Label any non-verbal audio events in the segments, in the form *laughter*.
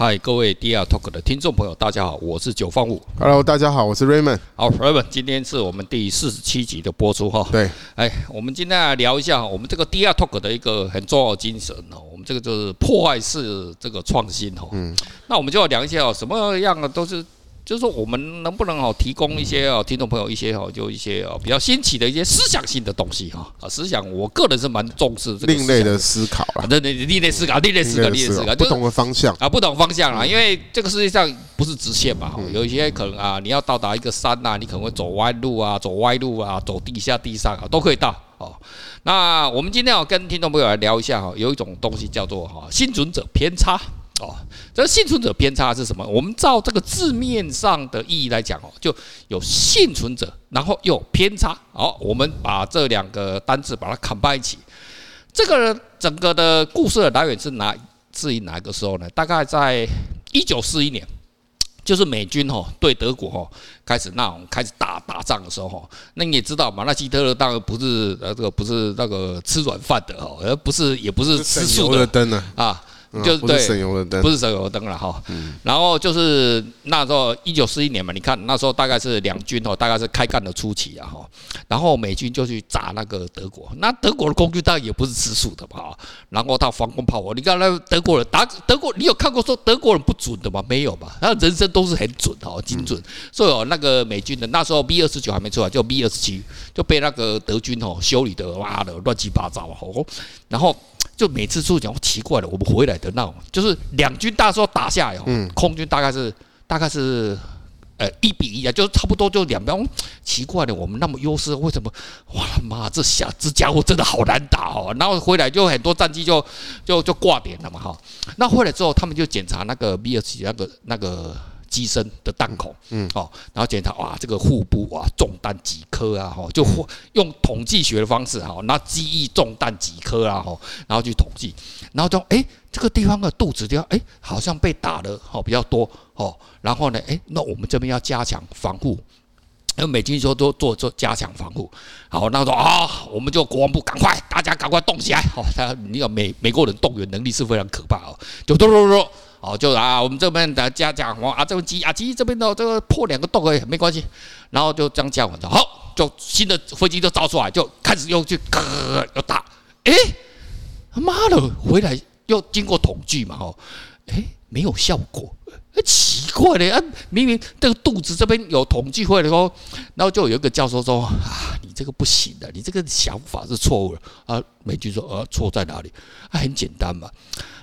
嗨，各位 DR Talk 的听众朋友，大家好，我是九方五。Hello，大家好，我是 Raymond。好，Raymond，今天是我们第四十七集的播出哈。对，哎，我们今天来聊一下我们这个 DR Talk 的一个很重要的精神哦，我们这个就是破坏式这个创新哈。嗯。那我们就要聊一下哦，什么样的都是。就是说，我们能不能哦提供一些哦听众朋友一些哦就一些哦比较新奇的一些思想性的东西哈啊思想，我个人是蛮重视这个另类的思考啊，对对，另类思考，另类思考，另类思考，不同的方向。啊，不同方向啊，因为这个世界上不是直线嘛，有一些可能啊，你要到达一个山呐，你可能会走弯路啊，走歪路啊，走地下地上啊，都可以到哦。那我们今天要跟听众朋友来聊一下哈，有一种东西叫做哈幸存者偏差。哦，这幸存者偏差是什么？我们照这个字面上的意义来讲哦，就有幸存者，然后又有偏差。好，我们把这两个单字把它 combine 一起。这个整个的故事的来源是哪？至于哪个时候呢？大概在一九四一年，就是美军哦对德国哦开始那种开始打打仗的时候哦。那你也知道嘛，那希特勒当然不是呃这个不是那个吃软饭的哦，而不是也不是吃素的啊。就是对，不是省油的灯，不是省油灯了哈。然后就是那时候一九四一年嘛，你看那时候大概是两军哦，大概是开干的初期啊哈。然后美军就去炸那个德国，那德国的空军当然也不是吃素的嘛。然后他防空炮火，你看那德国人打德国，你有看过说德国人不准的吗？没有吧？他人生都是很准哦，精准。所以哦，那个美军的那时候 B 二十九还没出来，就 B 二十七就被那个德军哦修理的哇的乱七八糟哦。然后。就每次出讲奇怪了，我们回来的那种，就是两军大时候打下来，嗯，空军大概是大概是呃一比一啊，就是差不多就两边。奇怪的，我们那么优势，为什么？哇妈，这小这家伙真的好难打哦。然后回来就很多战机就就就挂点了嘛哈。那回来之后，他们就检查那个 B 二七那个那个。机身的弹孔，嗯，哦，然后检查哇，这个腹部哇，中弹几颗啊，哈，就用统计学的方式哈，那机翼中弹几颗啊，哈，然后去统计，然后就哎，这个地方的肚子地方哎，好像被打的哦比较多哦，然后呢，哎，那我们这边要加强防护，那美军说都做做加强防护，好，那说啊，我们就国防部赶快，大家赶快动起来，哦，他你看美美国人动员能力是非常可怕哦，就咚咚咚。哦，就啊，我们这边的加讲，我啊这边鸡啊鸡这边的这个破两个洞诶，没关系。然后就这样讲完之后，好，就新的飞机就造出来，就开始又去咯又打。诶，他妈的，回来又经过统计嘛，哦，诶，没有效果，奇怪的啊，明明这个肚子这边有统计会的说，然后就有一个教授说啊，你这个不行的，你这个想法是错误的啊。美军说啊，错在哪里？啊，很简单嘛。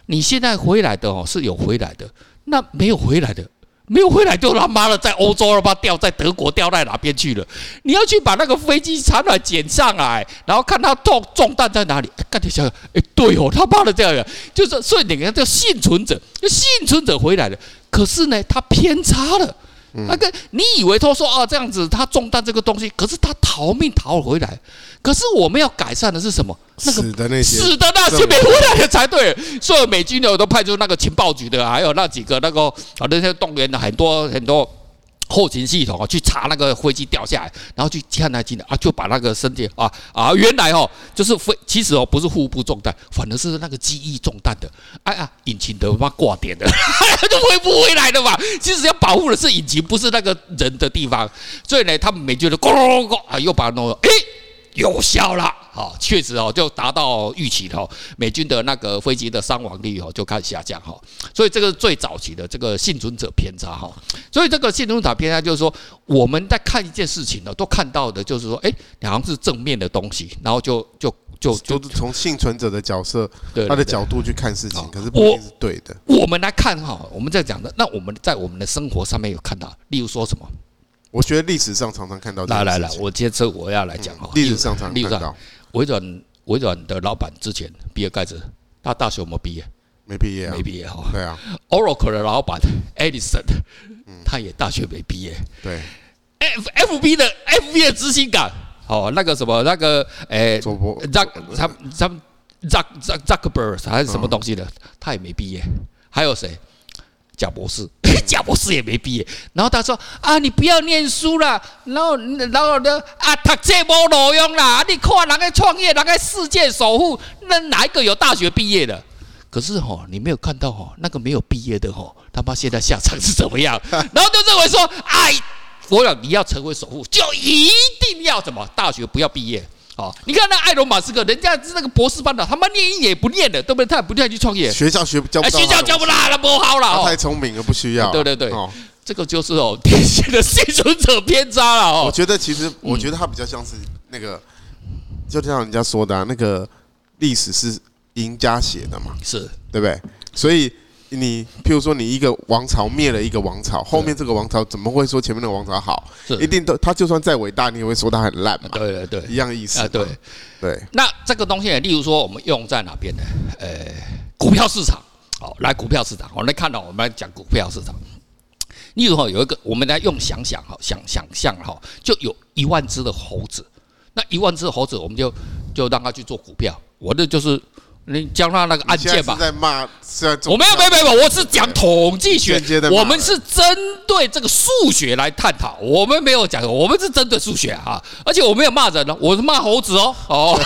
你现在回来的哦，是有回来的，那没有回来的，没有回来就他妈的在欧洲了吧？掉在德国掉在哪边去了？你要去把那个飞机残骸捡上来，然后看他中中弹在哪里？干点想，哎，对哦，他妈的这样，就是所以你看叫幸存者，就幸存者回来了，可是呢，他偏差了。那个你以为他说啊这样子他中弹这个东西，可是他逃命逃回来。可是我们要改善的是什么？那个死的那些死的那些没回来的才对。所有美军呢都派出那个情报局的，还有那几个那个啊那些动员的很多很多。后勤系统啊，去查那个飞机掉下来，然后去看他进的啊，就把那个身体啊啊，原来哦，就是飞，其实哦不是腹部中弹，反而是那个机翼中弹的，哎呀，引擎的妈挂点的，*laughs* 就回不回来的嘛。其实要保护的是引擎，不是那个人的地方。所以呢，他们美军的咕噜咕啊，又把它弄了，哎。有效了，好，确实哦，就达到预期的哦。美军的那个飞机的伤亡率哦就开始下降哈，所以这个是最早期的这个幸存者偏差哈。所以这个幸存者偏差就是说，我们在看一件事情呢，都看到的就是说，哎，好像是正面的东西，然后就就就就是从幸存者的角色，他的角度去看事情，可是不一定是对的。我们来看哈，我们在讲的，那我们在我们的生活上面有看到，例如说什么？我觉得历史上常常看到。来来来，我接着我要来讲哈。历史上常看到。微软微软的老板之前，比尔盖茨，他大学有没有毕业？没毕业啊。没毕业哈。对啊。Oracle 的老板 Edison，他也大学没毕业。对。F F B 的 F B 的执行长，哦，那个什么那个诶，Zuck 他他 Zuck Zuck Zuckerberg 还是什么东西的，他也没毕业。还有谁？贾博士，*laughs* 贾博士也没毕业。然后他说：“啊，你不要念书了。”然后，然后呢？啊，读这无路用啦！你看人家创业，人家世界首富，那哪一个有大学毕业的？可是哈，你没有看到哈，那个没有毕业的哈，他妈现在下场是怎么样？*laughs* 然后就认为说，哎，我想你要成为首富，就一定要什么大学不要毕业。哦，你看那埃隆马斯克，人家是那个博士班的，他妈念一也不念的，对不对？他也不愿意去创业，学校学教不，学校教不啦，那不好了。太聪明了，不需要。对对对，这个就是哦，典型的幸存者偏差了哦。我觉得其实，我觉得他比较像是那个，就像人家说的，啊那个历史是赢家写的嘛，是对不对？所以。你譬如说，你一个王朝灭了一个王朝，后面这个王朝怎么会说前面那个王朝好？一定都他就算再伟大，你也会说他很烂嘛？对对对，一样意思啊。对对。那这个东西，例如说，我们用在哪边呢？呃，股票市场。好，来股票市场，我们来看到，我们来讲股票市场。例如哈，有一个，我们来用想想哈，想想象哈，就有一万只的猴子，那一万只猴子，我们就就让他去做股票。我的就是。你教他那个案件吧。在骂，我没有，没有，没有，我是讲统计学。我们是针对这个数学来探讨。我们没有讲，我们是针对数学啊。而且我没有骂人哦，我是骂猴子哦。哦，*laughs*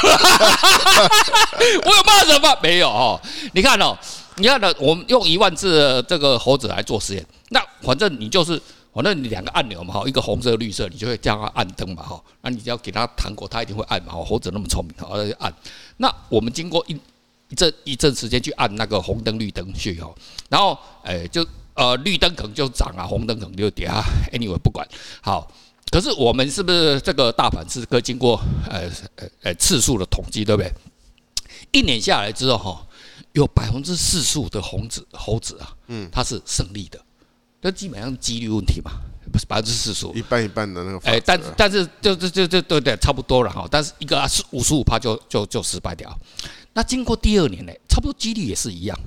我有骂人吗？没有哦。你看哦，你看呢，我们用一万只这个猴子来做实验。那反正你就是，反正你两个按钮嘛，哈，一个红色、绿色，你就会叫它按灯嘛，哈。那你只要给它糖果，它一定会按嘛。猴子那么聪明，好，它就按。那我们经过一。一阵一阵时间去按那个红灯绿灯去哦，然后诶就呃绿灯可能就涨啊，红灯可能就跌啊。Anyway 不管好，可是我们是不是这个大盘是可以经过呃呃呃次数的统计，对不对？一年下来之后哈，有百分之四十五的红子猴子啊，嗯，它是胜利的，这基本上几率问题嘛，不是百分之四十五，一半一半的那个，哎，但但是就就就就对对差不多了哈，但是一个是五十五趴就就就失败掉。那经过第二年呢，差不多几率也是一样，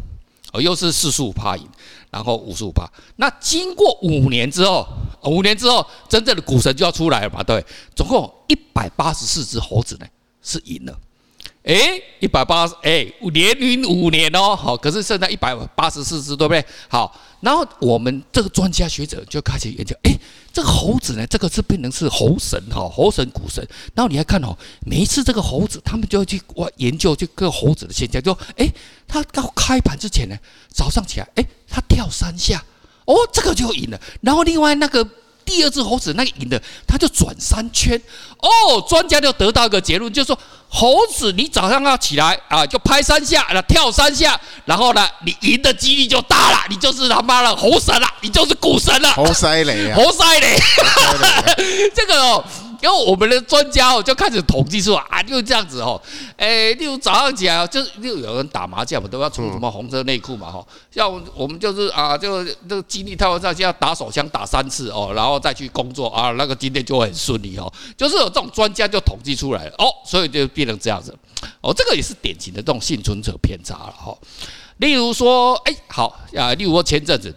哦，又是四十五趴赢，然后五十五趴。那经过五年之后，五年之后，真正的股神就要出来了嘛？对，总共一百八十四只猴子呢是赢了。诶，一百八十，诶，连赢五年哦，好，可是剩下一百八十四只，对不对？好，然后我们这个专家学者就开始研究，诶，这个猴子呢，这个是变成是猴神哈，猴神股神。然后你还看哦，每一次这个猴子，他们就要去研究这个猴子的现象，就诶，他到开盘之前呢，早上起来，诶，他跳三下，哦，这个就赢了。然后另外那个。第二只猴子那个赢的，他就转三圈。哦，专家就得到一个结论，就是说猴子你早上要起来啊，就拍三下，跳三下，然后呢，你赢的几率就大了，你就是他妈的猴神了，你就是股神了，猴塞雷啊，*laughs* 猴塞雷，*laughs* 这个哦。因为我们的专家哦，就开始统计出啊，就这样子哦，诶，例如早上起来哦，就是例如有人打麻将嘛，都要穿什么红色内裤嘛，哈，像我们就是啊，就这个精力太旺盛，要打手枪打三次哦，然后再去工作啊，那个今天就会很顺利哦，就是有这种专家就统计出来哦，所以就变成这样子哦，这个也是典型的这种幸存者偏差了哈。例如说，哎，好啊，例如说前阵子。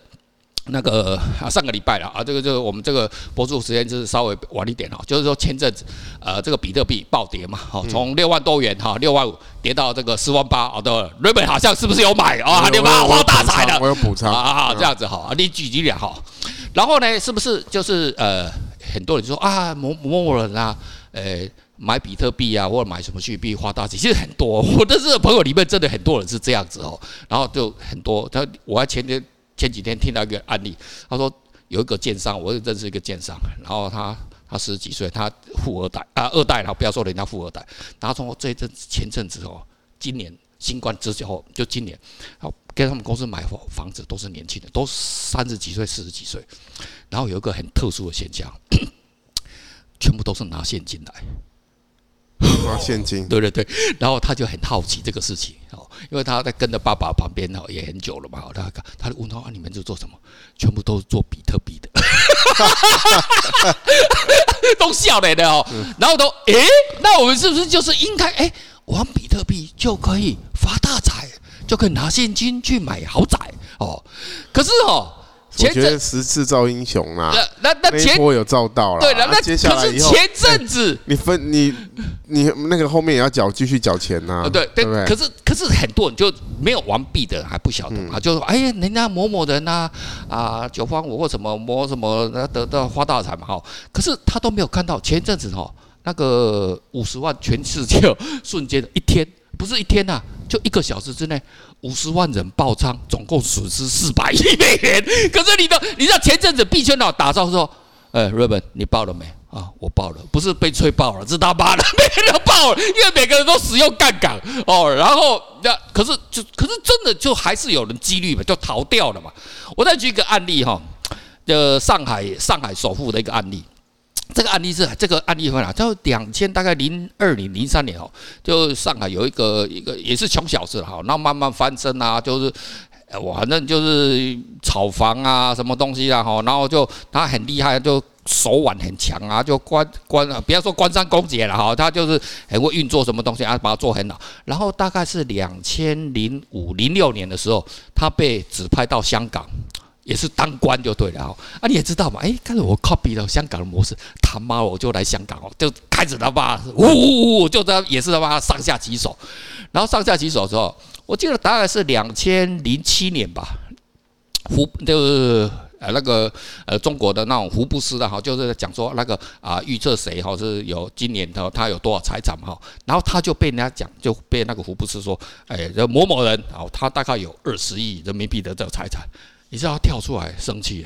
那个啊，上个礼拜了啊，这个就是我们这个播出时间就是稍微晚一点哈，就是说前阵子呃，这个比特币暴跌嘛，哈，从六万多元哈，六万五跌到这个四万八，好的，瑞本好像是不是有买啊？六万发大财了，我有补偿啊，这样子哈，你举几两哈，然后呢，是不是就是呃，很多人就说啊，某某人啊，呃，买比特币啊，或者买什么虚拟币花大钱，其实很多，我的这个朋友里面真的很多人是这样子哦，然后就很多，他我还前天。前几天听到一个案例，他说有一个建商，我认识一个建商，然后他他十几岁，他富二代啊二代，然后不要说人家富二代，然后从这一阵前阵子哦，今年新冠之后就今年，然后跟他们公司买房房子都是年轻的，都三十几岁四十几岁，然后有一个很特殊的现象，全部都是拿现金来。拿现金，对对对，然后他就很好奇这个事情哦，因为他在跟着爸爸旁边哦，也很久了嘛，他他就问他啊，你们是做什么？全部都是做比特币的，*laughs* 都笑来的哦，然后都诶，那我们是不是就是应该诶，玩比特币就可以发大财，就可以拿现金去买豪宅哦？可是哦。我觉得时势造英雄啊，那那那前波有造到了，对了，那接下来以后前阵子你分你你那个后面也要缴继续缴钱呐，对对对。可是可是很多人就没有玩币的还不晓得啊，就说哎呀，人家某某人呐啊九方五或什么某什么得到发大财嘛哈，可是他都没有看到前阵子哈那个五十万全世界瞬间一天不是一天呐，就一个小时之内，五十万人爆仓，总共损失四百亿美元。可是你的，你知道前阵子币圈佬打造说，呃，Raymond，你爆了没？啊，我爆了，不是被吹爆了，是他妈的，每个人都爆了，因为每个人都使用杠杆哦。然后那可是就可是真的就还是有人几率嘛，就逃掉了嘛。我再举一个案例哈，就上海上海首富的一个案例。这个案例是这个案例会哪？就两千大概零二零零三年哦，就上海有一个一个也是穷小子哈，然后慢慢翻身啊，就是。我反正就是炒房啊，什么东西啊，哈，然后就他很厉害，就手腕很强啊，就官官啊，不要说官商勾结了哈，他就是很会运作什么东西啊，把它做很好。然后大概是两千零五零六年的时候，他被指派到香港，也是当官就对了哈。啊，你也知道嘛，哎，看着我 copy 了香港的模式，他妈我就来香港哦，就开始他妈呜呜呜，就这样也是他妈上下其手，然后上下其手之后。我记得大概是两千零七年吧，湖就是呃那个呃中国的那种福布斯的哈，就是讲说那个啊预测谁哈是有今年的他有多少财产哈，然后他就被人家讲就被那个福布斯说，哎这某某人哦他大概有二十亿人民币的这个财产，你知道他跳出来生气，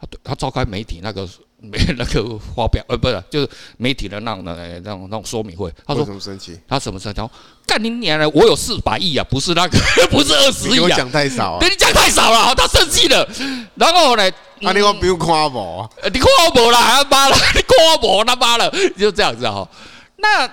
他他召开媒体那个。没 *laughs* 那个发表，呃，不是，就是媒体的那种的那种那种说明会。他说什么生气？他什么生气？干你娘的！我有四百亿啊，不是那个，*laughs* 不是二十亿啊。你讲太少，对，你讲太少了，他生气了。然后呢？啊，你我不用夸我，你夸我了，还要妈了，你夸我他妈了，就这样子哈。那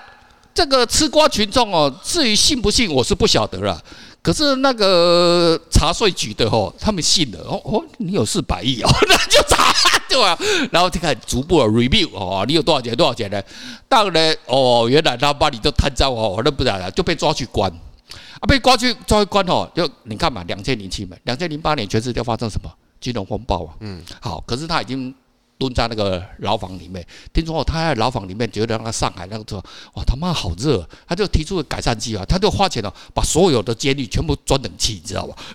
这个吃瓜群众哦，至于信不信，我是不晓得了。可是那个查税局的哦，他们信了哦哦，你有四百亿 *laughs* 哦，那就查对吧？然后就开始逐步的 review 哦，你有多少钱多少钱呢？当然哦，原来他把你都贪赃哦，那不然了就被抓去关啊，被抓去抓去关哦，就你看嘛，两千零七年、两千零八年全世界发生什么金融风暴啊？嗯，好，可是他已经。蹲在那个牢房里面，听说他在牢房里面觉得那个上海那个说哇他妈好热，他就提出了改善计划，他就花钱了，把所有的监狱全部装冷气，你知道吧？*laughs*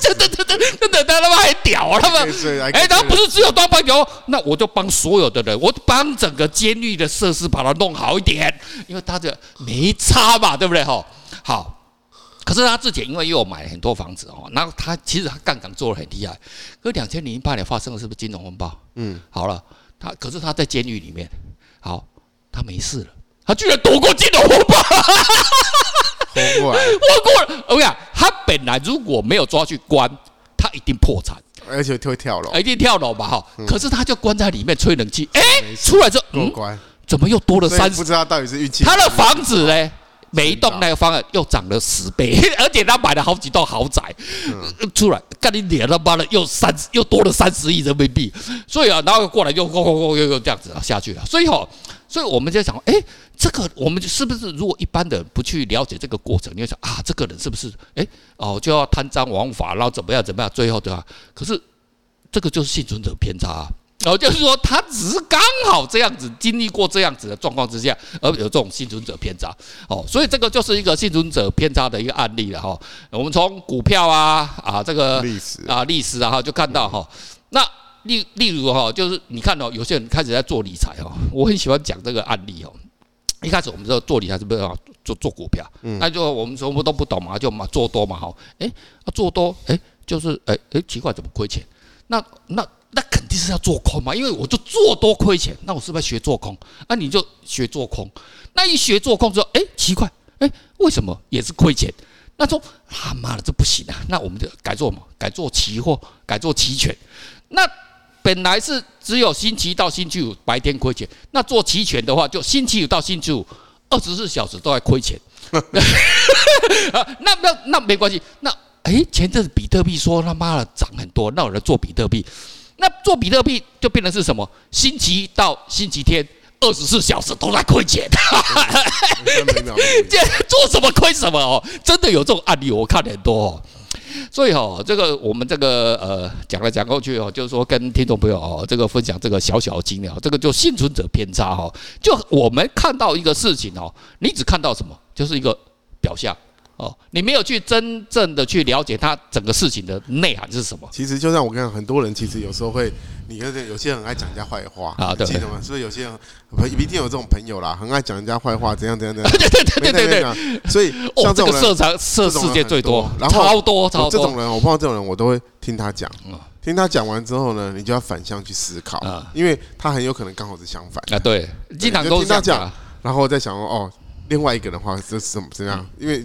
真的真的真的他他妈还屌啊！他们哎，他不是只有当班友，那我就帮所有的人，我帮整个监狱的设施把它弄好一点，因为他这没差嘛，对不对？哈，好。可是他之前因为又买了很多房子哦，那他其实他杠杆做的很厉害。可两千零八年发生的是不是金融风暴？嗯，好了，他可是他在监狱里面，好，他没事了，他居然躲过金融风暴，活过来，活过了。我讲，他本来如果没有抓去关，他一定破产，而且会跳楼，一定跳楼吧？哈，可是他就关在里面吹冷气，哎，出来之后，嗯，怎么又多了三十？不知道到底是运气。他的房子呢？每一栋那个方案又涨了十倍，*laughs* 而且他买了好几栋豪宅，出来干你脸他妈的又三又多了三十亿人民币，所以啊，然后过来又又又又又这样子下去了，所以哈，所以我们就想，哎，这个我们是不是如果一般的不去了解这个过程，你会想啊，这个人是不是哎哦就要贪赃枉法，然后怎么样怎么样，最后对吧？可是这个就是幸存者偏差啊。哦，就是说他只是刚好这样子经历过这样子的状况之下，而有这种幸存者偏差。哦，所以这个就是一个幸存者偏差的一个案例了哈。我们从股票啊啊这个历史啊历史啊哈就看到哈。那例例如哈，就是你看到有些人开始在做理财哦，我很喜欢讲这个案例哦。一开始我们说做理财是不是要做做股票？嗯，那就我们什么都不懂嘛，就嘛做多嘛哈。哎，做多哎就是哎哎奇怪怎么亏钱？那那。那肯定是要做空嘛，因为我就做多亏钱，那我是不是学做空？那、你就学做空，那一学做空之后，哎，奇怪，哎，为什么也是亏钱？那说他妈的这不行啊，那我们就改做嘛，改做期货，改做期权。那本来是只有星期一到星期五白天亏钱，那做期权的话，就星期五到星期五二十四小时都在亏钱。*laughs* 那那那没关系，那哎前阵子比特币说他妈的涨很多，那有人做比特币。那做比特币就变成是什么？星期一到星期天，二十四小时都在亏钱。*laughs* 这做什么亏什么哦？真的有这种案例，我看很多哦。所以哈，这个我们这个呃讲来讲过去哦，就是说跟听众朋友哦，这个分享这个小小的经验，这个就幸存者偏差哈。就我们看到一个事情哦，你只看到什么？就是一个表象。哦，你没有去真正的去了解他整个事情的内涵是什么。其实就像我跟你讲，很多人其实有时候会，你看有些人很爱讲人家坏话啊，记得吗？有些人一定有这种朋友啦，很爱讲人家坏话，怎样怎样怎样。*laughs* 对对对对对对。所以像这种人，这个色世界最多，然后超多超多。这种人，我碰到这种人，我都会听他讲。听他讲完之后呢，你就要反向去思考，因为他很有可能刚好是相反啊。对，经常都听他讲，然后再想说哦。另外一个的话是什么怎样？因为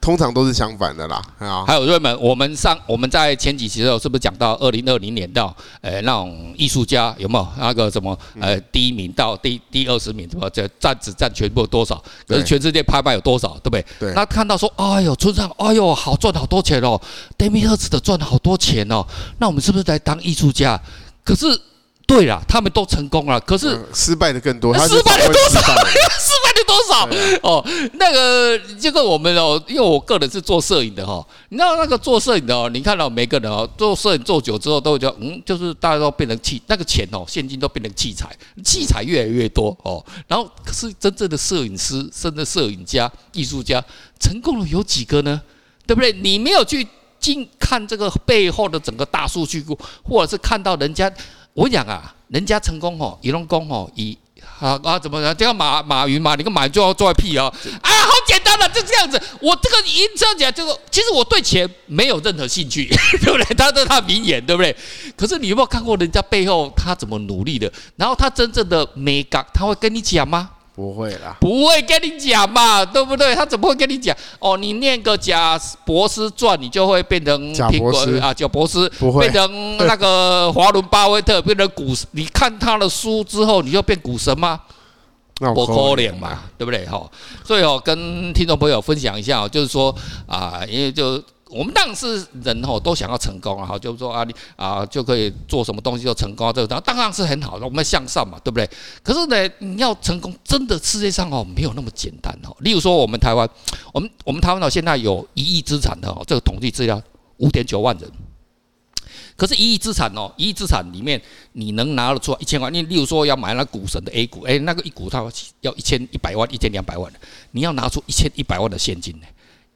通常都是相反的啦。啊，还有瑞们，我们上我们在前几期的时候是不是讲到二零二零年到呃那种艺术家有没有那个什么呃第一名到第第二十名什么这占只占全部多少？可是全世界拍卖有多少？对不对？对。那看到说，哎呦，村上，哎呦，好赚好多钱哦，David Hurst 的赚好多钱哦。那我们是不是在当艺术家？可是。对啦，他们都成功了，可是、嗯、失败的更多。失败了多少？失败的 *laughs* 多少？哦，那个这个我们哦，因为我个人是做摄影的哈，你知道那个做摄影的哦，你看到每个人哦，做摄影做久之后都会觉得嗯，就是大家都变成器，那个钱哦，现金都变成器材，器材越来越多哦，然后可是真正的摄影师、甚至摄影家、艺术家成功了有几个呢？对不对？你没有去进看这个背后的整个大数据库，或者是看到人家。我讲啊，人家成功哦，一龙功哦，以啊啊怎么了？这个马马云嘛，你个马云就要做屁啊！啊，好简单的，就这样子。我这个一这样讲，这个其实我对钱没有任何兴趣，*laughs* 对不对？他的他名言，对不对？可是你有没有看过人家背后他怎么努力的？然后他真正的美感，他会跟你讲吗？不会啦，不会跟你讲嘛，对不对？他怎么会跟你讲？哦，你念个贾博士传，你就会变成苹果啊，贾博士，不会变成那个华伦巴菲特，变成股。你看他的书之后，你就变股神吗？不可能嘛，对不对？哈，所以哦，跟听众朋友分享一下，就是说啊，因为就。我们当然是人吼，都想要成功啊，哈，就是说啊，你啊就可以做什么东西就成功啊，这个当然是很好的，我们向上嘛，对不对？可是呢，你要成功，真的世界上哦没有那么简单哦。例如说，我们台湾，我们我们台湾到现在有一亿资产的哦，这个统计资料五点九万人。可是，一亿资产哦，一亿资产里面，你能拿得出来一千万？你例如说要买那股神的 A 股，哎，那个一股它要一千一百万、一千两百万，你要拿出一千一百万的现金呢，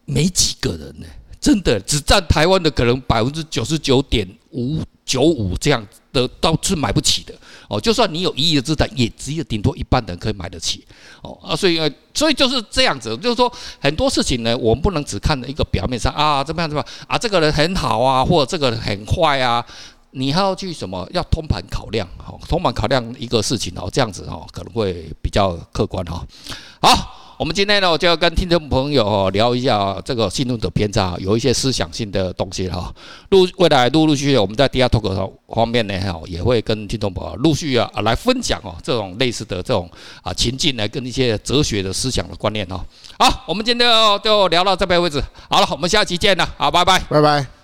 没几个人呢。真的只占台湾的可能百分之九十九点五九五这样的，都是买不起的哦。就算你有一亿的资产，也只有顶多一半的人可以买得起哦啊。所以呃，所以就是这样子，就是说很多事情呢，我们不能只看一个表面上啊，怎么样怎么样啊，这个人很好啊，或者这个人很坏啊，你还要去什么？要通盘考量，好，通盘考量一个事情哦，这样子哦，可能会比较客观哈。好。我们今天呢，就要跟听众朋友聊一下这个信用的偏差，有一些思想性的东西哈。陆未来陆陆续续，我们在第二 talk 方面呢，哈，也会跟听众朋友陆续啊来分享哦，这种类似的这种啊情境，来跟一些哲学的思想的观念哦。好，我们今天就聊到这边为止。好了，我们下期见了，好，拜拜，拜拜。